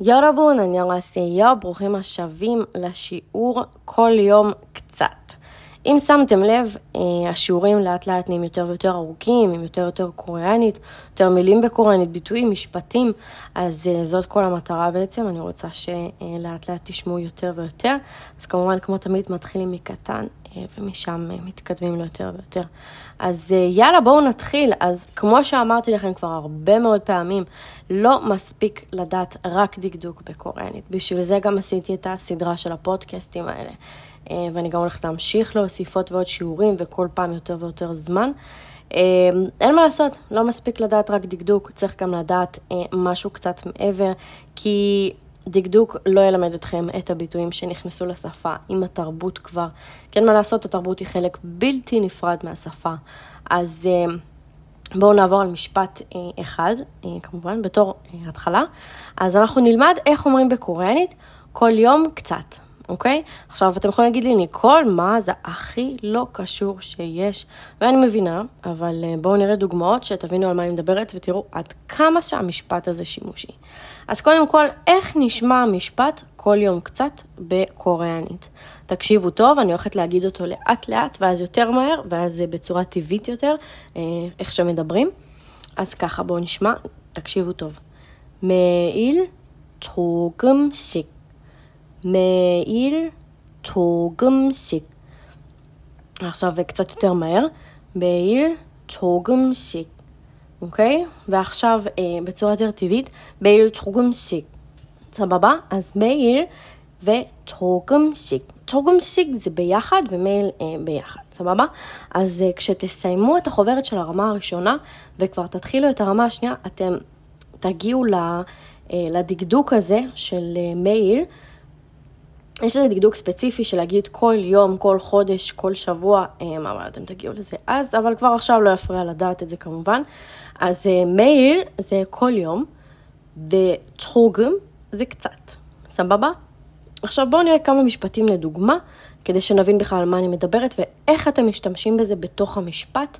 יורבון, אני ארסיה, ברוכים השבים לשיעור כל יום קצת. אם שמתם לב, אה, השיעורים לאט לאט נהיים יותר ויותר ארוכים, עם יותר ויותר קוריאנית, יותר מילים בקוריאנית, ביטויים, משפטים, אז אה, זאת כל המטרה בעצם, אני רוצה שלאט לאט תשמעו יותר ויותר. אז כמובן, כמו תמיד, מתחילים מקטן, אה, ומשם מתקדמים ליותר ויותר. אז יאללה, בואו נתחיל. אז כמו שאמרתי לכם כבר הרבה מאוד פעמים, לא מספיק לדעת רק דקדוק בקוריאנית. בשביל זה גם עשיתי את הסדרה של הפודקאסטים האלה. אה, ואני גם הולכת להמשיך להוסיף עוד ועוד שיעורים וכל פעם יותר ויותר זמן. אה, אין מה לעשות, לא מספיק לדעת רק דקדוק, צריך גם לדעת אה, משהו קצת מעבר, כי דקדוק לא ילמד אתכם את הביטויים שנכנסו לשפה עם התרבות כבר. כן, מה לעשות, התרבות היא חלק בלתי נפרד מהשפה. אז בואו נעבור על משפט אחד, כמובן, בתור התחלה. אז אנחנו נלמד איך אומרים בקוריאנית כל יום קצת. אוקיי? עכשיו, אתם יכולים להגיד לי, ניקול, מה זה הכי לא קשור שיש? ואני מבינה, אבל אה, בואו נראה דוגמאות שתבינו על מה אני מדברת ותראו עד כמה שהמשפט הזה שימושי. אז קודם כל, איך נשמע המשפט כל יום קצת בקוריאנית? תקשיבו טוב, אני הולכת להגיד אותו לאט לאט, ואז יותר מהר, ואז בצורה טבעית יותר, אה, איך שמדברים. אז ככה, בואו נשמע, תקשיבו טוב. מעיל 조금씩 매일 조금씩. עכשיו קצת יותר מהר. 매일 조금씩. אוקיי? ועכשיו אה, בצורה יותר טבעית, 매일 조금씩. סבבה? אז 매일 וג'וגמשיק. ג'וגמשיק זה ביחד ומייל אה, ביחד, סבבה? אז אה, כשתסיימו את החוברת של הרמה הראשונה וכבר תתחילו את הרמה השנייה, אתם תגיעו ל, אה, לדקדוק הזה של אה, מייל. יש לזה דקדוק ספציפי של להגיד כל יום, כל חודש, כל שבוע, אה, מה, אבל אתם תגיעו לזה אז, אבל כבר עכשיו לא יפריע לדעת את זה כמובן. אז אה, מייל זה כל יום, וצ'חוגם זה קצת, סבבה? עכשיו בואו נראה כמה משפטים לדוגמה, כדי שנבין בכלל על מה אני מדברת ואיך אתם משתמשים בזה בתוך המשפט.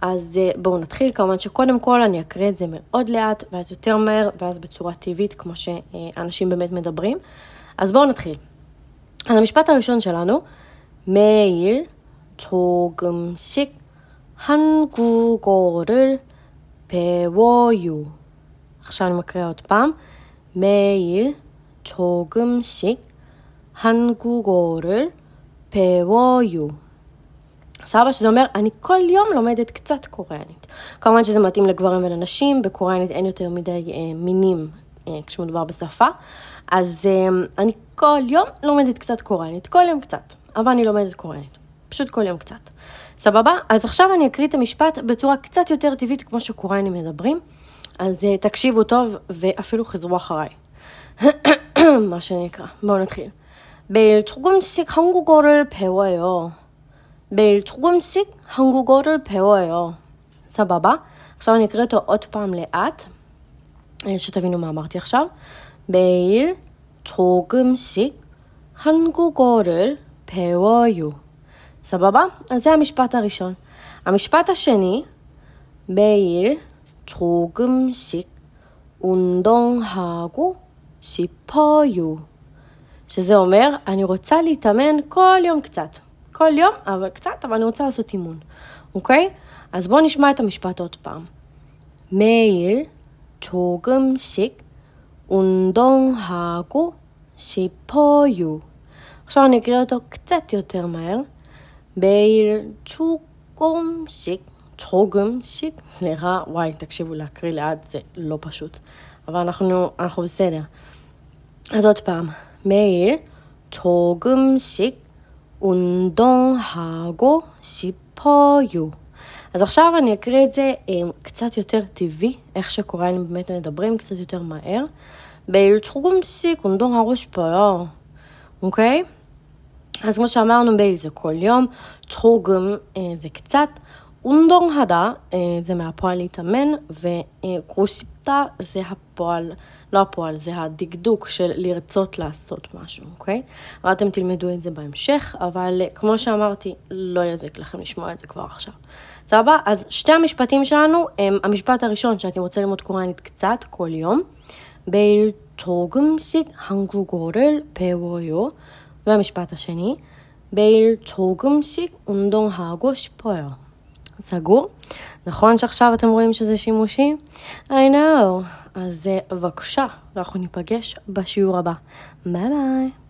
אז אה, בואו נתחיל, כמובן שקודם כל אני אקריא את זה מאוד לאט, ואז יותר מהר, ואז בצורה טבעית, כמו שאנשים באמת מדברים. אז בואו נתחיל. אז המשפט הראשון שלנו, 매일 조금씩 한국어를 배워요. עכשיו אני מקריאה עוד פעם. 매일 조금씩 한국어를 배워요. סבא, שזה אומר, אני כל יום לומדת קצת קוריאנית. כמובן שזה מתאים לגברים ולנשים, בקוריאנית אין יותר מדי אה, מינים אה, כשמדובר בשפה. אז um, אני כל יום לומדת קצת קוריאנית, כל יום קצת, אבל אני לומדת קוריאנית, פשוט כל יום קצת. סבבה? אז עכשיו אני אקריא את המשפט בצורה קצת יותר טבעית כמו שקוריאנים מדברים, אז uh, תקשיבו טוב ואפילו חזרו אחריי. מה שנקרא. בואו נתחיל. 매일 조금씩 한국어를 배워요. 매일 조금씩 한국어를 배워요. סבבה? עכשיו אני אקריא אותו עוד פעם לאט, שתבינו מה אמרתי עכשיו. 매일 조금씩 한국어를 배워요. סבבה? אז זה המשפט הראשון. המשפט השני, 매일 조금씩 운동하고 싶어요. שזה אומר, אני רוצה להתאמן כל יום קצת. כל יום, אבל קצת, אבל אני רוצה לעשות אימון, אוקיי? אז בואו נשמע את המשפט עוד פעם. 매일 조금씩 운동하고 싶어요. עכשיו אני אקריא אותו קצת יותר מהר. 매일 조금씩, 조금씩, סליחה, וואי, תקשיבו, להקריא לאט זה לא פשוט. אבל אנחנו, אנחנו בסדר. אז עוד פעם, 매일 조금씩 운동하고 싶어요. אז עכשיו אני אקריא את זה קצת יותר טבעי, איך שקוריאנים באמת מדברים, קצת יותר מהר. 매일 조금씩 운동하고 싶어요. אוקיי? אז כמו שאמרנו, 매일 זה כל יום, 조금 זה קצת, 운동하다 זה מהפועל להתאמן, וקרוסיפטה זה הפועל, לא הפועל, זה הדקדוק של לרצות לעשות משהו, אוקיי? אבל אתם תלמדו את זה בהמשך, אבל כמו שאמרתי, לא יזיק לכם לשמוע את זה כבר עכשיו. סבבה? אז שתי המשפטים שלנו הם המשפט הראשון, שאתם רוצים ללמוד קוריאנית קצת, כל יום. 매일 조금씩 한국어를 배워요. והמשפט השני, 매일 조금씩 운동하고 싶어요. סגור? נכון שעכשיו אתם רואים שזה שימושי? I know. אז בבקשה, אנחנו ניפגש בשיעור הבא. ביי ביי.